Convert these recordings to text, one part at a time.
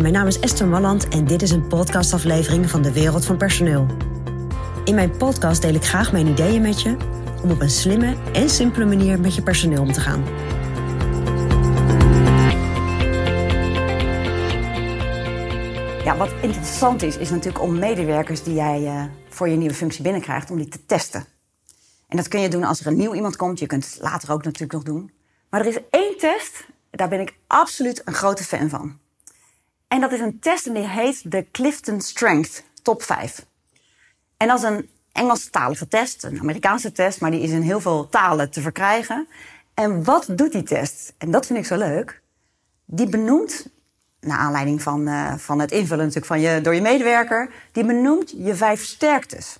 Mijn naam is Esther Malland en dit is een podcastaflevering van de Wereld van Personeel. In mijn podcast deel ik graag mijn ideeën met je om op een slimme en simpele manier met je personeel om te gaan. Ja, wat interessant is, is natuurlijk om medewerkers die jij uh, voor je nieuwe functie binnenkrijgt, om die te testen. En dat kun je doen als er een nieuw iemand komt. Je kunt het later ook natuurlijk nog doen. Maar er is één test, daar ben ik absoluut een grote fan van. En dat is een test en die heet de Clifton Strength Top 5. En dat is een Engelstalige test, een Amerikaanse test, maar die is in heel veel talen te verkrijgen. En wat doet die test? En dat vind ik zo leuk. Die benoemt, naar aanleiding van, uh, van het invullen natuurlijk van je, door je medewerker, die benoemt je vijf sterktes.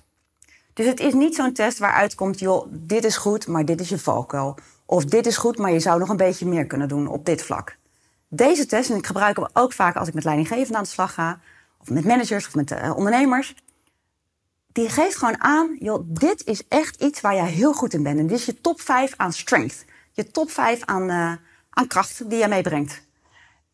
Dus het is niet zo'n test waaruit komt, joh, dit is goed, maar dit is je valkuil. Of dit is goed, maar je zou nog een beetje meer kunnen doen op dit vlak. Deze test, en ik gebruik hem ook vaak als ik met leidinggevenden aan de slag ga, of met managers of met uh, ondernemers, die geeft gewoon aan, joh, dit is echt iets waar jij heel goed in bent. En dit is je top 5 aan strength. Je top 5 aan, uh, aan kracht die jij meebrengt.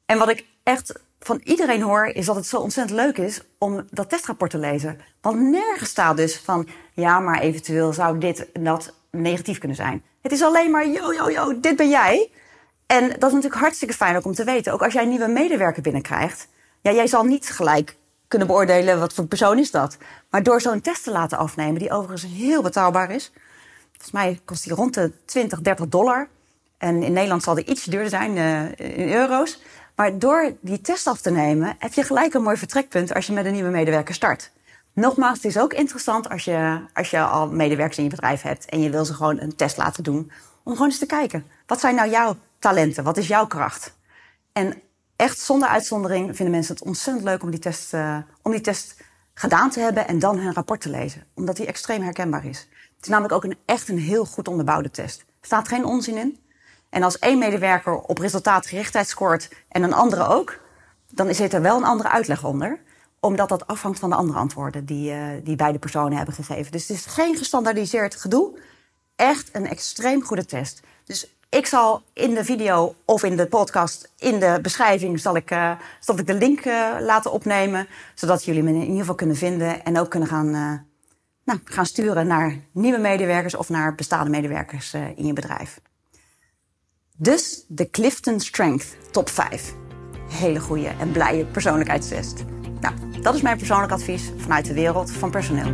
En wat ik echt van iedereen hoor, is dat het zo ontzettend leuk is om dat testrapport te lezen. Want nergens staat dus van, ja, maar eventueel zou dit en dat negatief kunnen zijn. Het is alleen maar, yo, yo, yo, dit ben jij. En dat is natuurlijk hartstikke fijn ook om te weten. Ook als jij een nieuwe medewerker binnenkrijgt. Ja, jij zal niet gelijk kunnen beoordelen wat voor persoon is dat. Maar door zo'n test te laten afnemen, die overigens heel betaalbaar is. Volgens mij kost die rond de 20, 30 dollar. En in Nederland zal die iets duurder zijn uh, in euro's. Maar door die test af te nemen, heb je gelijk een mooi vertrekpunt als je met een nieuwe medewerker start. Nogmaals, het is ook interessant als je, als je al medewerkers in je bedrijf hebt en je wil ze gewoon een test laten doen. Om gewoon eens te kijken. Wat zijn nou jouw talenten? Wat is jouw kracht? En echt zonder uitzondering vinden mensen het ontzettend leuk om die test, uh, om die test gedaan te hebben en dan hun rapport te lezen. Omdat die extreem herkenbaar is. Het is namelijk ook een, echt een heel goed onderbouwde test. Er staat geen onzin in. En als één medewerker op resultaatgerichtheid scoort en een andere ook, dan zit er wel een andere uitleg onder omdat dat afhangt van de andere antwoorden die, uh, die beide personen hebben gegeven. Dus het is geen gestandaardiseerd gedoe. Echt een extreem goede test. Dus ik zal in de video of in de podcast, in de beschrijving, zal ik, uh, zal ik de link uh, laten opnemen. Zodat jullie me in ieder geval kunnen vinden en ook kunnen gaan, nou, gaan sturen naar nieuwe medewerkers of naar bestaande medewerkers in je bedrijf. Dus de Clifton Strength Top 5. Hele goede en blije persoonlijkheidstest. Nou, dat is mijn persoonlijk advies vanuit de wereld van personeel.